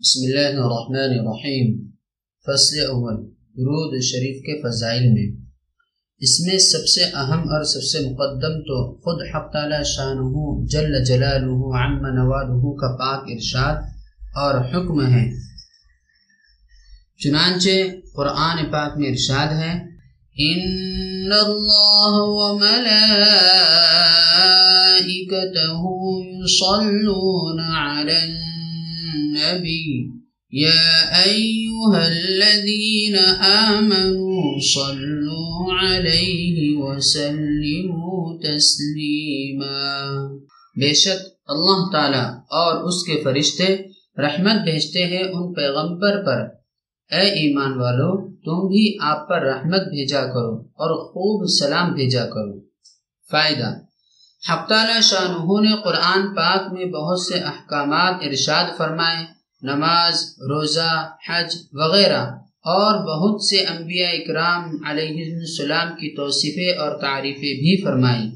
بسم اللہ الرحمن الرحیم۔ فصل اول، درود شریف کے فضائل میں۔ اس میں سب سے اہم اور سب سے مقدم تو خود حق تعالی شانہ جل جلالہ عم نوالہ کا پاک ارشاد اور حکم ہے۔ چنانچہ قرآن پاک میں ارشاد ہے، ان اللہ يصلون على النبي. يا أيها الذين آمنوا صلوا عليه وسلموا تسليما. بے شک اللہ تعالی اور اس کے فرشتے رحمت بھیجتے ہیں ان پیغمبر پر. اے ایمان والو، تم بھی آپ پر رحمت بھیجا کرو اور خوب سلام بھیجا کرو. فائدہ حق تعالی شاہ نے قرآن پاک میں بہت سے احکامات ارشاد فرمائے، نماز، روزہ، حج وغیرہ، اور بہت سے انبیاء اکرام علیہ السلام کی توصیفیں اور تعریفیں بھی فرمائی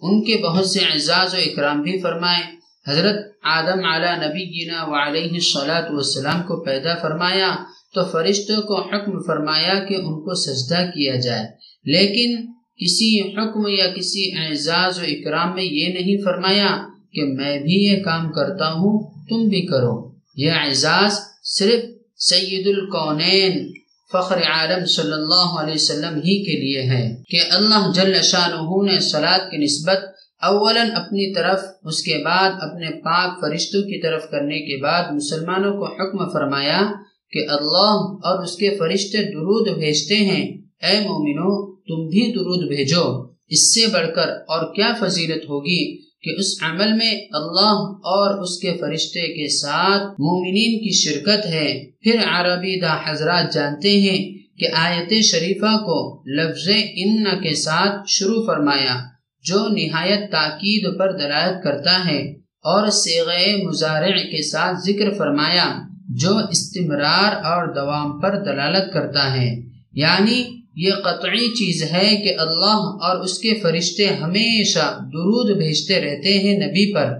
ان کے بہت سے اعزاز و اکرام بھی فرمائے۔ حضرت آدم علی نبی جینا و علیہ صلاحت والسلام کو پیدا فرمایا تو فرشتوں کو حکم فرمایا کہ ان کو سجدہ کیا جائے۔ لیکن کسی حکم یا کسی اعزاز و اکرام میں یہ نہیں فرمایا کہ میں بھی یہ کام کرتا ہوں، تم بھی کرو۔ یہ اعزاز صرف سید القونین فخر عالم صلی اللہ علیہ وسلم ہی کے لیے ہے کہ اللہ جل شاہ نے سلاد کی نسبت اولا اپنی طرف، اس کے بعد اپنے پاک فرشتوں کی طرف کرنے کے بعد مسلمانوں کو حکم فرمایا کہ اللہ اور اس کے فرشتے درود بھیجتے ہیں۔ اے مومنو تم بھی درود بھیجو۔ اس سے بڑھ کر اور کیا فضیلت ہوگی کہ اس عمل میں اللہ اور اس کے فرشتے کے ساتھ مومنین کی شرکت ہے۔ پھر عربی دا حضرات جانتے ہیں کہ آیت شریفہ کو لفظ ان کے ساتھ شروع فرمایا، جو نہایت تاکید پر دلالت کرتا ہے، اور سیغ مزارع کے ساتھ ذکر فرمایا، جو استمرار اور دوام پر دلالت کرتا ہے۔ یعنی یہ قطعی چیز ہے کہ اللہ اور اس کے فرشتے ہمیشہ درود بھیجتے رہتے ہیں نبی پر۔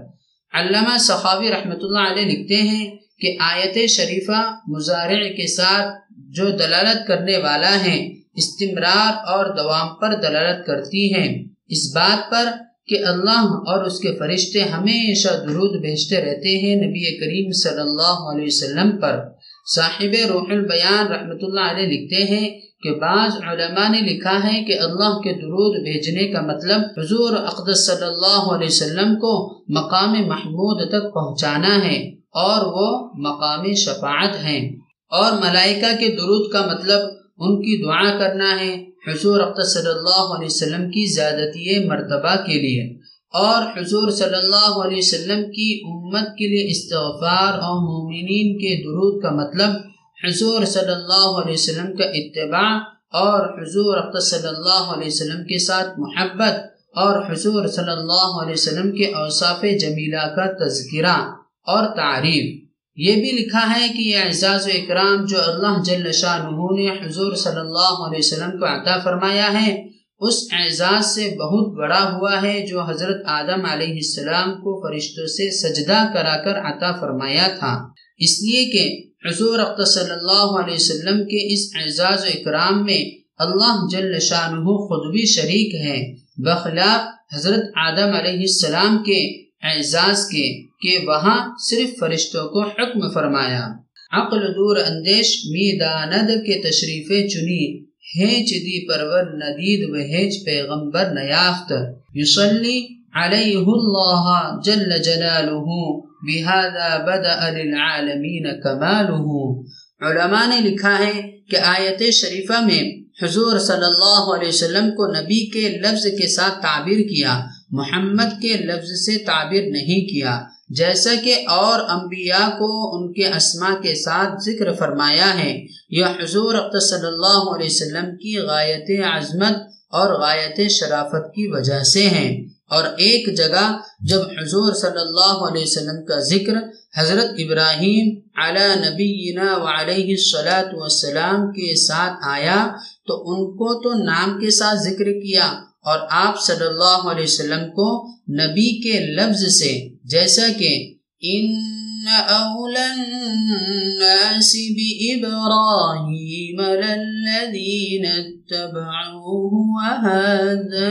علامہ صحابی رحمۃ اللہ علیہ لکھتے ہیں کہ آیت شریفہ مزارع کے ساتھ جو دلالت کرنے والا ہے، استمرار اور دوام پر دلالت کرتی ہیں۔ اس بات پر کہ اللہ اور اس کے فرشتے ہمیشہ درود بھیجتے رہتے ہیں نبی کریم صلی اللہ علیہ وسلم پر۔ صاحب روح البیان رحمۃ اللہ علیہ لکھتے ہیں کہ بعض علماء نے لکھا ہے کہ اللہ کے درود بھیجنے کا مطلب حضور اقدس صلی اللہ علیہ وسلم کو مقام محمود تک پہنچانا ہے اور وہ مقام شفاعت ہیں۔ اور ملائکہ کے درود کا مطلب ان کی دعا کرنا ہے حضور اقدس صلی اللہ علیہ وسلم کی زیادتی مرتبہ کے لیے۔ اور حضور صلی اللہ علیہ وسلم کی امت کے لیے استغفار اور مومنین کے درود کا مطلب حضور صلی اللہ علیہ وسلم کا اتباع اور حضور صلی اللہ علیہ وسلم کے ساتھ محبت اور حضور صلی اللہ علیہ وسلم کے اوصاف جمیلہ کا تذکرہ اور تعریف۔ یہ بھی لکھا ہے کہ یہ اعزاز و اکرام جو اللہ جل شاہ نے حضور صلی اللہ علیہ وسلم کو عطا فرمایا ہے، اس اعزاز سے بہت بڑا ہوا ہے جو حضرت آدم علیہ السلام کو فرشتوں سے سجدہ کرا کر عطا فرمایا تھا۔ اس لیے کہ حضور صلی اللہ علیہ وسلم کے اس اعزاز و اکرام میں اللہ جل شاہ خود بھی شریک ہے۔ بخلاف حضرت آدم علیہ السلام کے اعزاز کے کہ وہاں صرف فرشتوں کو حکم فرمایا۔ عقل دور اندیش می داند کے تشریف چنی، ہیچ دی پرور ندید و ہیچ پیغمبر نیافت۔ یصلی علیہ اللہ جل جلالہ، بهذا بدأ للعالمین کمالہ۔ علماء نے لکھا ہے کہ آیت شریفہ میں حضور صلی اللہ علیہ وسلم کو نبی کے لفظ کے ساتھ تعبیر کیا، محمد کے لفظ سے تعبیر نہیں کیا۔ جیسا کہ اور انبیاء کو ان کے اسما کے ساتھ ذکر فرمایا ہے یہ حضور صلی اللہ علیہ وسلم کی غایت عظمت اور غایت شرافت کی وجہ سے ہیں۔ اور ایک جگہ جب حضور صلی اللہ علیہ وسلم کا ذکر حضرت ابراہیم علی نبینا و علیہ والسلام کے ساتھ آیا تو ان کو تو نام کے ساتھ ذکر کیا اور آپ صلی اللہ علیہ وسلم کو نبی کے لفظ سے جیسا کہ ان أولى الناس بإبراهيم للذين اتبعوه وهذا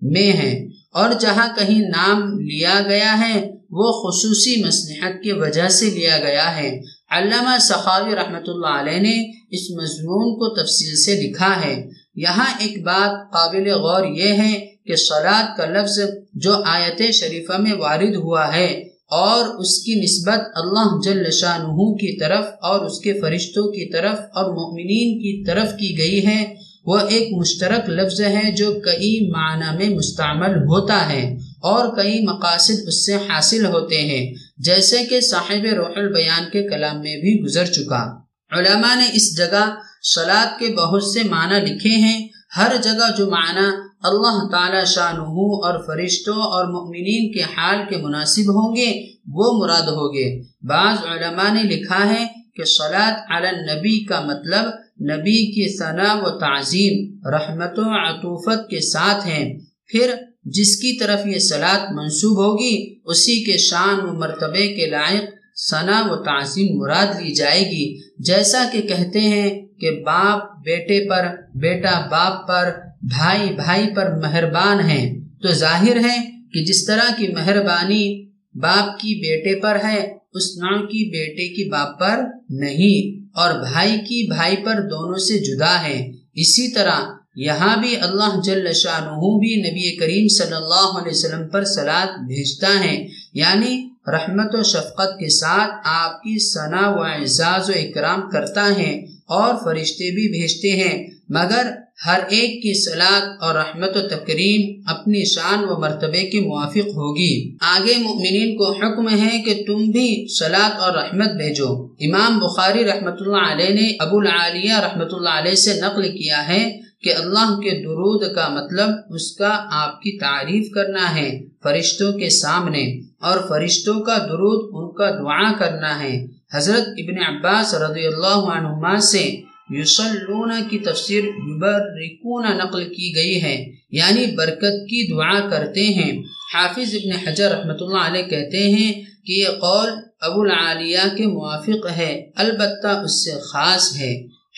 میں ہے اور جہاں کہیں نام لیا گیا ہے، وہ خصوصی مصلحت کی وجہ سے لیا گیا ہے۔ علامہ سخاوی رحمۃ اللہ علیہ نے اس مضمون کو تفصیل سے لکھا ہے۔ یہاں ایک بات قابل غور یہ ہے کہ سلاد کا لفظ جو آیت شریفہ میں وارد ہوا ہے اور اس کی نسبت اللہ جل شاہ کی طرف اور اس کے فرشتوں کی طرف اور مؤمنین کی طرف کی گئی ہے وہ ایک مشترک لفظ ہے جو کئی معنی میں مستعمل ہوتا ہے اور کئی مقاصد اس سے حاصل ہوتے ہیں، جیسے کہ صاحب روح البیان کے کلام میں بھی گزر چکا۔ علماء نے اس جگہ سلاد کے بہت سے معنی لکھے ہیں۔ ہر جگہ جو معنی اللہ تعالی شاہ اور فرشتوں اور مؤمنین کے حال کے مناسب ہوں گے، وہ مراد ہوگے۔ بعض علماء نے لکھا ہے کہ سلاد علی النبی کا مطلب نبی کی ثنا و تعظیم، رحمت و عطوفت کے ساتھ ہیں۔ پھر جس کی طرف یہ سلاد منسوب ہوگی، اسی کے شان و مرتبے کے لائق ثنا و تعظیم مراد لی جائے گی۔ جیسا کہ کہتے ہیں کہ باپ بیٹے پر، بیٹا باپ پر، بھائی بھائی پر مہربان ہیں۔ تو ظاہر ہے کہ جس طرح کی مہربانی باپ کی بیٹے پر ہے، اس نوع کی بیٹے کی باپ پر نہیں، اور بھائی کی بھائی پر دونوں سے جدا ہے اسی طرح یہاں بھی اللہ جل شاہ بھی نبی کریم صلی اللہ علیہ وسلم پر سلاد بھیجتا ہے۔ یعنی رحمت و شفقت کے ساتھ آپ کی ثنا و اعزاز و اکرام کرتا ہے اور فرشتے بھی بھیجتے ہیں۔ مگر ہر ایک کی سلاد اور رحمت و تکریم اپنی شان و مرتبے کے موافق ہوگی۔ آگے مؤمنین کو حکم ہے کہ تم بھی سلاد اور رحمت بھیجو۔ امام بخاری رحمت اللہ علیہ نے ابو العالیہ رحمت اللہ علیہ سے نقل کیا ہے کہ اللہ کے درود کا مطلب اس کا آپ کی تعریف کرنا ہے، فرشتوں کے سامنے۔ اور فرشتوں کا درود ان کا دعا کرنا ہے۔ حضرت ابن عباس رضی اللہ عنہما سے یسلون کی تفسیر یبرکون نقل کی گئی ہے یعنی برکت کی دعا کرتے ہیں۔ حافظ ابن حجر رحمۃ اللہ علیہ کہتے ہیں کہ یہ قول ابو العالیہ کے موافق ہے، البتہ اس سے خاص ہے۔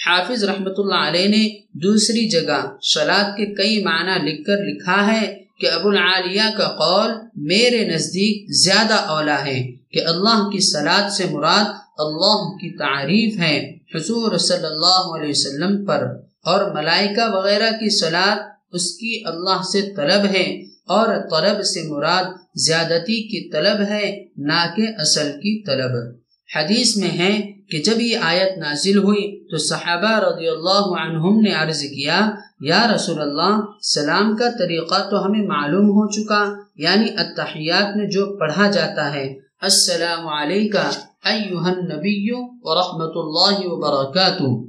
حافظ رحمۃ اللہ علیہ نے دوسری جگہ سلاد کے کئی معنی لکھ کر لکھا ہے کہ ابو العالیہ کا قول میرے نزدیک زیادہ اولا ہے، کہ اللہ کی سلاد سے مراد اللہ کی تعریف ہے۔ حضور صلی اللہ علیہ وسلم پر اور ملائکہ وغیرہ کی سلاد اس کی اللہ سے طلب ہے اور طلب سے مراد زیادتی کی طلب ہے، نہ کہ اصل کی طلب۔ حدیث میں ہے کہ جب یہ آیت نازل ہوئی تو صحابہ رضی اللہ عنہم نے عرض کیا، یا رسول اللہ، سلام کا طریقہ تو ہمیں معلوم ہو چکا یعنی اتحیات میں جو پڑھا جاتا ہے۔ السلام علیکہ ایوہ النبی ورحمت اللہ وبرکاتہ۔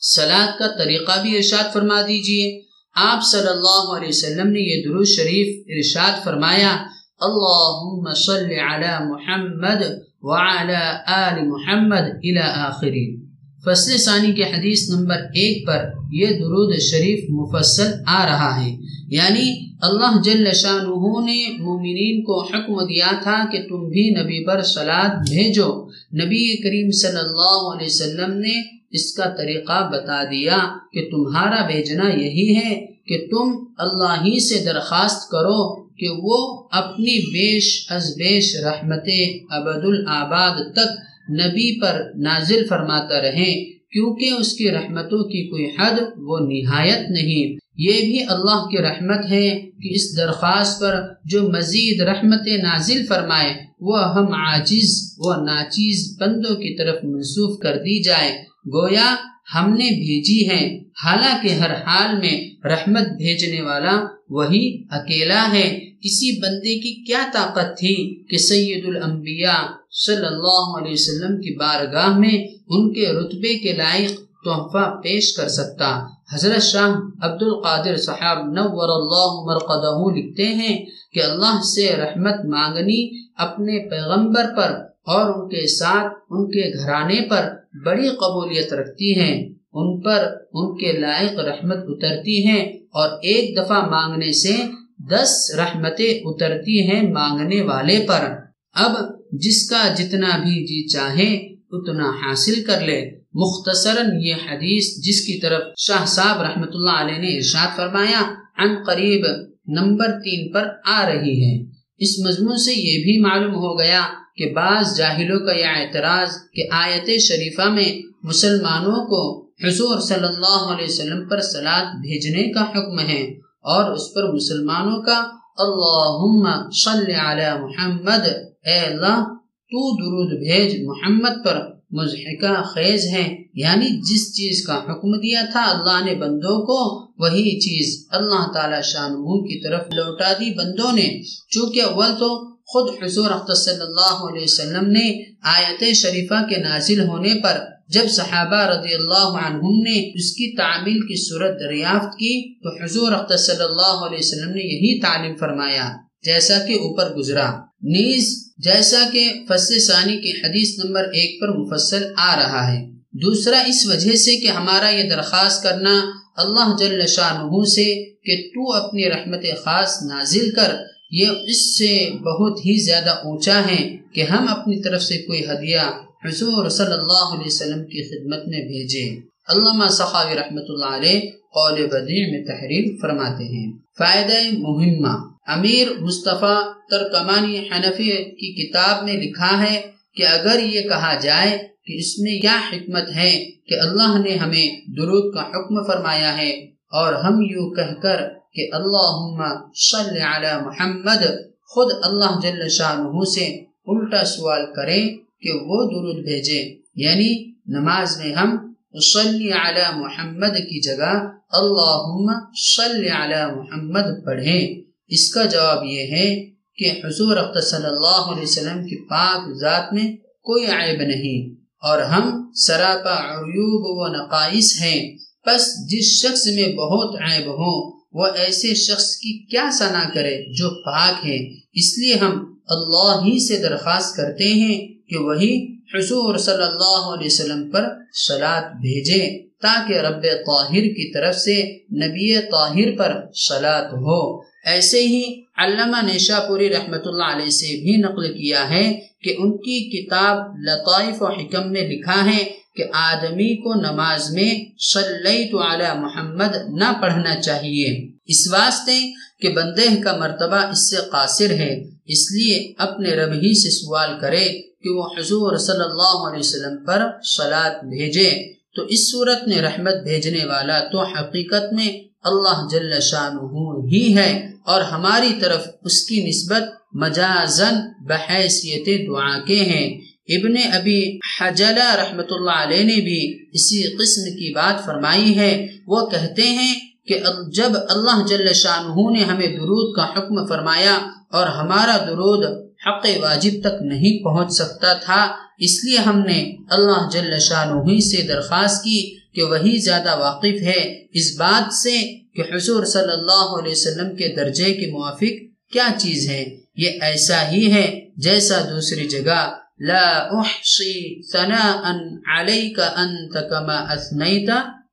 سلاد کا طریقہ بھی ارشاد فرما دیجیے۔ آپ صلی اللہ علیہ وسلم نے یہ درود شریف ارشاد فرمایا، اللہم صل علی محمد وعلی آل محمد الى آخرین۔ فصل ثانی کے حدیث نمبر ایک پر یہ درود شریف مفصل آ رہا ہے۔ یعنی اللہ جل شاہ نے مومنین کو حکم دیا تھا کہ تم بھی نبی پر سلاد بھیجو۔ نبی کریم صلی اللہ علیہ وسلم نے اس کا طریقہ بتا دیا کہ تمہارا بھیجنا یہی ہے کہ تم اللہ ہی سے درخواست کرو کہ وہ اپنی بیش از بیش رحمت ابد الآباد تک نبی پر نازل فرماتا رہیں کیونکہ اس کی رحمتوں کی کوئی حد وہ نہایت نہیں۔ یہ بھی اللہ کی رحمت ہے کہ اس درخواست پر جو مزید رحمت نازل فرمائے، وہ ہم عاجز و ناچیز بندوں کی طرف منسوخ کر دی جائے۔ گویا ہم نے بھیجی ہے، حالانکہ ہر حال میں رحمت بھیجنے والا وہی اکیلا ہے۔ کسی بندے کی کیا طاقت تھی کہ سید الانبیاء صلی اللہ علیہ وسلم کی بارگاہ میں ان کے رتبے کے لائق تحفہ پیش کر سکتا۔ حضرت شاہ عبد القادر صاحب نور اللہ مرقدہ لکھتے ہیں کہ اللہ سے رحمت مانگنی اپنے پیغمبر پر اور ان کے ساتھ ان کے گھرانے پر بڑی قبولیت رکھتی ہیں۔ ان پر ان کے لائق رحمت اترتی ہیں اور ایک دفعہ مانگنے سے دس رحمتیں اترتی ہیں مانگنے والے پر۔ اب جس کا جتنا بھی جی چاہے اتنا حاصل کر لے۔ مختصراً یہ حدیث جس کی طرف شاہ صاحب رحمت اللہ علیہ نے ارشاد فرمایا، عن قریب نمبر تین پر آ رہی ہے۔ اس مضمون سے یہ بھی معلوم ہو گیا کہ بعض جاہلوں کا یہ اعتراض کہ آیت شریفہ میں مسلمانوں کو حضور صلی اللہ علیہ وسلم پر سلاد بھیجنے کا حکم ہے۔ اور اس پر مسلمانوں کا اللہم صلی علی محمد، اے اللہ، تو درود بھیج، محمد پر مضحکہ خیز ہے یعنی جس چیز کا حکم دیا تھا اللہ نے بندوں کو، وہی چیز اللہ تعالی شاہ کی طرف لوٹا دی بندوں نے۔ چونکہ اول تو خود حضور صلی اللہ علیہ وسلم نے آیت شریفہ کے نازل ہونے پر جب صحابہ رضی اللہ عنہم نے اس کی تعمیل کی صورت دریافت کی، تو حضور صلی اللہ علیہ وسلم نے یہی تعلیم فرمایا، جیسا کہ اوپر گزرا۔ نیز، جیسا کہ فصل ثانی کی حدیث نمبر ایک پر مفصل آ رہا ہے۔ دوسرا، اس وجہ سے کہ ہمارا یہ درخواست کرنا اللہ جل شاہ سے کہ تو اپنی رحمت خاص نازل کر، یہ اس سے بہت ہی زیادہ اونچا ہے کہ ہم اپنی طرف سے کوئی ہدیہ حضور صلی اللہ علیہ وسلم کی خدمت میں بھیجیں۔ علامہ سخاوی رحمۃ اللہ علیہ قول بدیع میں تحریر فرماتے ہیں۔ فائدہ مہمہ۔ امیر مصطفیٰ ترکمانی حنفی کی کتاب میں لکھا ہے کہ اگر یہ کہا جائے کہ اس میں کیا حکمت ہے کہ اللہ نے ہمیں درود کا حکم فرمایا ہے اور ہم یوں کہہ کر کہ اللہم صلی علی محمد، خود اللہ جل شاہ سے الٹا سوال کریں کہ وہ درود بھیجے۔ یعنی نماز میں ہم صلی علی محمد کی جگہ اللہم صلی علی محمد پڑھیں۔ اس کا جواب یہ ہے کہ حضور صلی اللہ علیہ وسلم کی پاک ذات میں کوئی عیب نہیں۔ اور ہم سراپا عیوب و نقائص ہیں۔ پس جس شخص میں بہت عیب ہوں وہ ایسے شخص کی کیا سنا کرے جو پاک ہے اس لیے ہم اللہ ہی سے درخواست کرتے ہیں کہ وہی حضور صلی اللہ علیہ وسلم پر سلاد بھیجے تاکہ رب طاہر کی طرف سے نبی طاہر پر سلاد ہو۔ ایسے ہی علامہ نیشا پوری رحمۃ اللہ علیہ سے بھی نقل کیا ہے کہ ان کی کتاب لطائف و حکم میں لکھا ہے کہ آدمی کو نماز میں صلیت علی محمد نہ پڑھنا چاہیے۔ اس واسطے کہ بندے کا مرتبہ اس سے قاصر ہے، اس لیے اپنے رب ہی سے سوال کرے کہ وہ حضور صلی اللہ علیہ وسلم پر سلاد بھیجے تو اس صورت میں رحمت بھیجنے والا تو حقیقت میں اللہ جل شاہ ہی ہے اور ہماری طرف اس کی نسبت مجازن بحیثیت دعا کے ہیں۔ ابن ابی حجلہ رحمت اللہ علیہ نے بھی اسی قسم کی بات فرمائی ہے۔ وہ کہتے ہیں کہ جب اللہ جل شاہ نے ہمیں درود کا حکم فرمایا اور ہمارا درود حق واجب تک نہیں پہنچ سکتا تھا، اس لیے ہم نے اللہ جل شاہ سے درخواست کی کہ وہی زیادہ واقف ہے۔ اس بات سے کہ حضور صلی اللہ علیہ وسلم کے درجے کے موافق کیا چیز ہے؟ یہ ایسا ہی ہے جیسا دوسری جگہ، لا احصی ثناء علیک انت کما اثنیت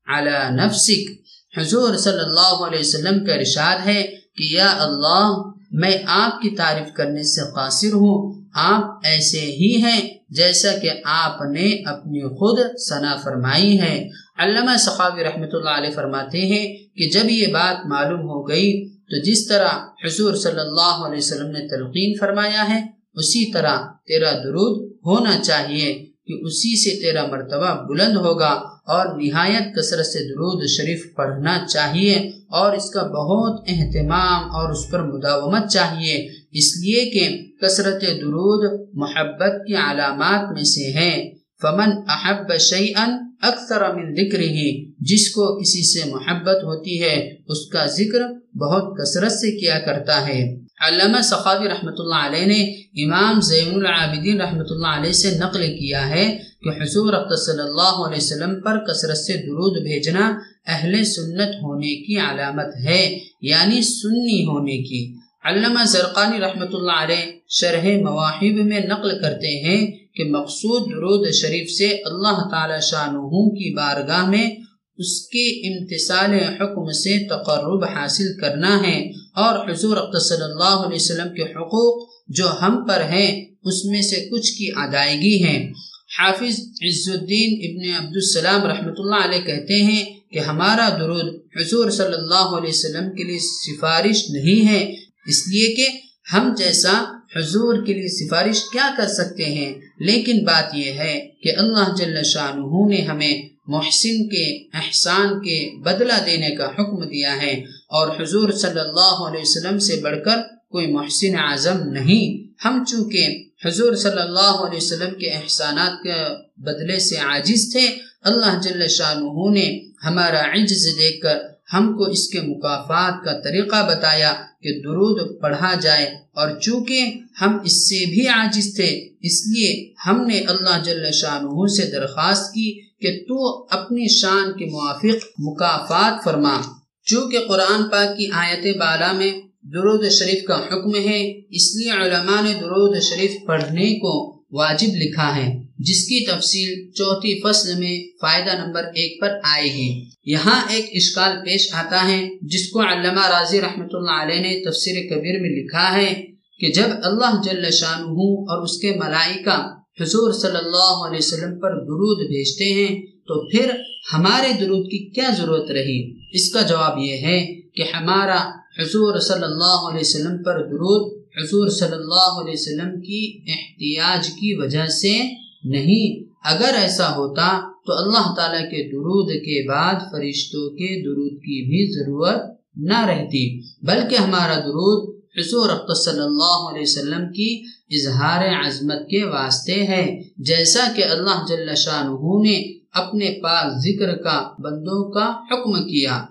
على نفسک۔ حضور صلی اللہ علیہ وسلم کا ارشاد ہے کہ یا اللہ میں آپ کی تعریف کرنے سے قاصر ہوں۔ آپ ایسے ہی ہیں جیسا کہ آپ نے اپنی خود ثنا فرمائی ہے۔ علامہ سخاوی رحمۃ اللہ علیہ فرماتے ہیں کہ جب یہ بات معلوم ہو گئی تو جس طرح حضور صلی اللہ علیہ وسلم نے تلقین فرمایا ہے، اسی طرح تیرا درود ہونا چاہیے کہ اسی سے تیرا مرتبہ بلند ہوگا۔ اور نہایت کثرت سے درود شریف پڑھنا چاہیے اور اس کا بہت اہتمام اور اس پر مداومت چاہیے۔ اس لیے کہ کثرت درود محبت کی علامات میں سے ہے۔ فمن احب شیئن اکثر من ذکر ہی جس کو کسی سے محبت ہوتی ہے، اس کا ذکر بہت کثرت سے کیا کرتا ہے۔ علامہ سخاوی رحمۃ اللہ علیہ نے امام زین العابدین رحمۃ اللہ علیہ سے نقل کیا ہے کہ حضور صلی اللہ علیہ وسلم پر کثرت سے درود بھیجنا اہل سنت ہونے کی علامت ہے یعنی سنی ہونے کی۔ علامہ زرقانی رحمۃ اللہ علیہ شرح مواحب میں نقل کرتے ہیں کہ مقصود درود شریف سے اللہ تعالی شاہ کی بارگاہ میں اس کے امتصال حکم سے تقرب حاصل کرنا ہے۔ اور حضور صلی اللہ علیہ وسلم کے حقوق جو ہم پر ہیں، اس میں سے کچھ کی ادائیگی ہیں۔ حافظ عز الدین ابن عبدالسلام رحمۃ اللہ علیہ کہتے ہیں کہ ہمارا درود حضور صلی اللہ علیہ وسلم کے لیے سفارش نہیں ہے، اس لیے کہ ہم جیسا حضور کے لیے سفارش کیا کر سکتے ہیں۔ لیکن بات یہ ہے کہ اللہ جل شاہ نے ہمیں محسن کے احسان کے بدلہ دینے کا حکم دیا ہے اور حضور صلی اللہ علیہ وسلم سے بڑھ کر کوئی محسن اعظم نہیں۔ ہم چونکہ حضور صلی اللہ علیہ وسلم کے احسانات کے بدلے سے عاجز تھے، اللہ جل شاہ نے ہمارا عجز دیکھ کر ہم کو اس کے مقافات کا طریقہ بتایا کہ درود پڑھا جائے۔ اور چونکہ ہم اس سے بھی عاجز تھے، اس لیے ہم نے اللہ جل شاہ سے درخواست کی کہ تو اپنی شان کے موافق مقافات فرما۔ چونکہ قرآن پاک کی آیت بالا میں درود شریف کا حکم ہے، اس لیے علماء نے درود شریف پڑھنے کو واجب لکھا ہے، جس کی تفصیل چوتھی فصل میں فائدہ نمبر ایک پر آئے گی یہاں ایک اشکال پیش آتا ہے، جس کو علامہ راضی رحمۃ اللہ علیہ نے تفسیر کبیر میں لکھا ہے کہ جب اللہ جل شاہ اور اس کے ملائکہ حضور صلی اللہ علیہ وسلم پر درود بھیجتے ہیں، تو پھر ہمارے درود کی کیا ضرورت رہی؟ اس کا جواب یہ ہے کہ ہمارا حضور صلی اللہ علیہ وسلم پر درود حضور صلی اللہ علیہ وسلم کی احتیاج کی وجہ سے نہیں۔ اگر ایسا ہوتا تو اللہ تعالیٰ کے درود کے بعد فرشتوں کے درود کی بھی ضرورت نہ رہتی، بلکہ ہمارا درود حضور اقدس صلی اللہ علیہ وسلم کی اظہار عظمت کے واسطے ہے جیسا کہ اللہ جل شاہ نے اپنے پاک ذکر کا بندوں کا حکم کیا۔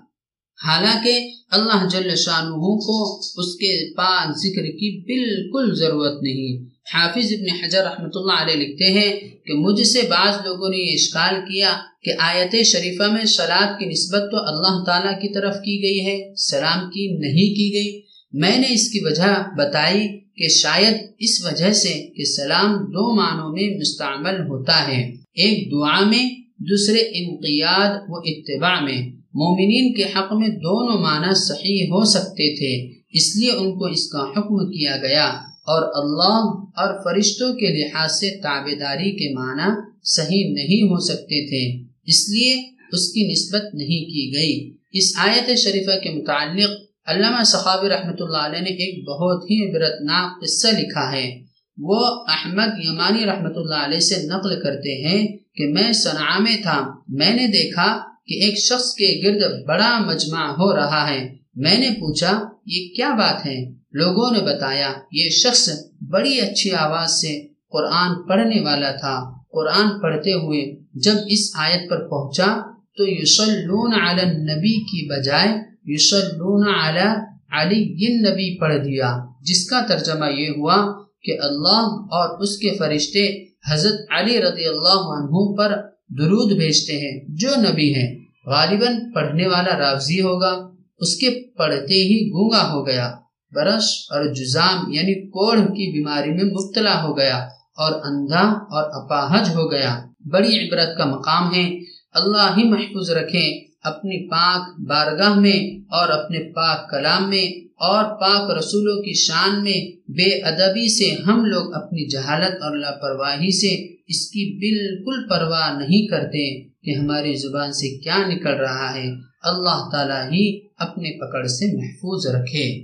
حالانکہ اللہ جل شاہ کو اس کے پاک ذکر کی بالکل ضرورت نہیں۔ حافظ ابن حجر رحمۃ اللہ علیہ لکھتے ہیں کہ مجھ سے بعض لوگوں نے یہ اشکال کیا کہ آیت شریفہ میں سلاد کی نسبت تو اللہ تعالیٰ کی طرف کی گئی ہے، سلام کی نہیں کی گئی۔ میں نے اس کی وجہ بتائی کہ شاید اس وجہ سے کہ سلام دو معنوں میں مستعمل ہوتا ہے۔ ایک دعا میں، دوسرے انقیاد و اتباع میں۔ مومنین کے حق میں دونوں معنی صحیح ہو سکتے تھے، اس لیے ان کو اس کا حکم کیا گیا۔ اور اللہ اور فرشتوں کے لحاظ سے تابے داری کے معنی صحیح نہیں ہو سکتے تھے، اس لیے اس کی نسبت نہیں کی گئی۔ اس آیت شریفہ کے متعلق علامہ صحابی رحمۃ اللہ علیہ نے ایک بہت ہی عبرتناک قصہ لکھا ہے۔ وہ احمد یمانی رحمۃ اللہ علیہ سے نقل کرتے ہیں کہ میں صنع میں تھا۔ میں نے دیکھا کہ ایک شخص کے گرد بڑا مجمع ہو رہا ہے۔ میں نے پوچھا، یہ کیا بات ہے؟ لوگوں نے بتایا، یہ شخص بڑی اچھی آواز سے قرآن پڑھنے والا تھا۔ قرآن پڑھتے ہوئے جب اس آیت پر پہنچا تو یسلون علی النبی کی بجائے یسلون علی علی نبی پڑھ دیا، جس کا ترجمہ یہ ہوا کہ اللہ اور اس کے فرشتے حضرت علی رضی اللہ عنہ پر درود بھیجتے ہیں، جو نبی ہیں۔ غالباً پڑھنے والا راوزی ہوگا، اس کے پڑھتے ہی گونگا ہو گیا۔ برش اور جزام یعنی کوڑ کی بیماری میں مبتلا ہو گیا اور اندھا اور اپاہج ہو گیا۔ بڑی عبرت کا مقام ہے۔ اللہ ہی محفوظ رکھے اپنی پاک بارگاہ میں اور اپنے پاک کلام میں اور پاک رسولوں کی شان میں بے ادبی سے ہم لوگ اپنی جہالت اور لاپرواہی سے اس کی بالکل پرواہ نہیں کرتے کہ ہماری زبان سے کیا نکل رہا ہے۔ اللہ تعالیٰ ہی اپنے پکڑ سے محفوظ رکھے۔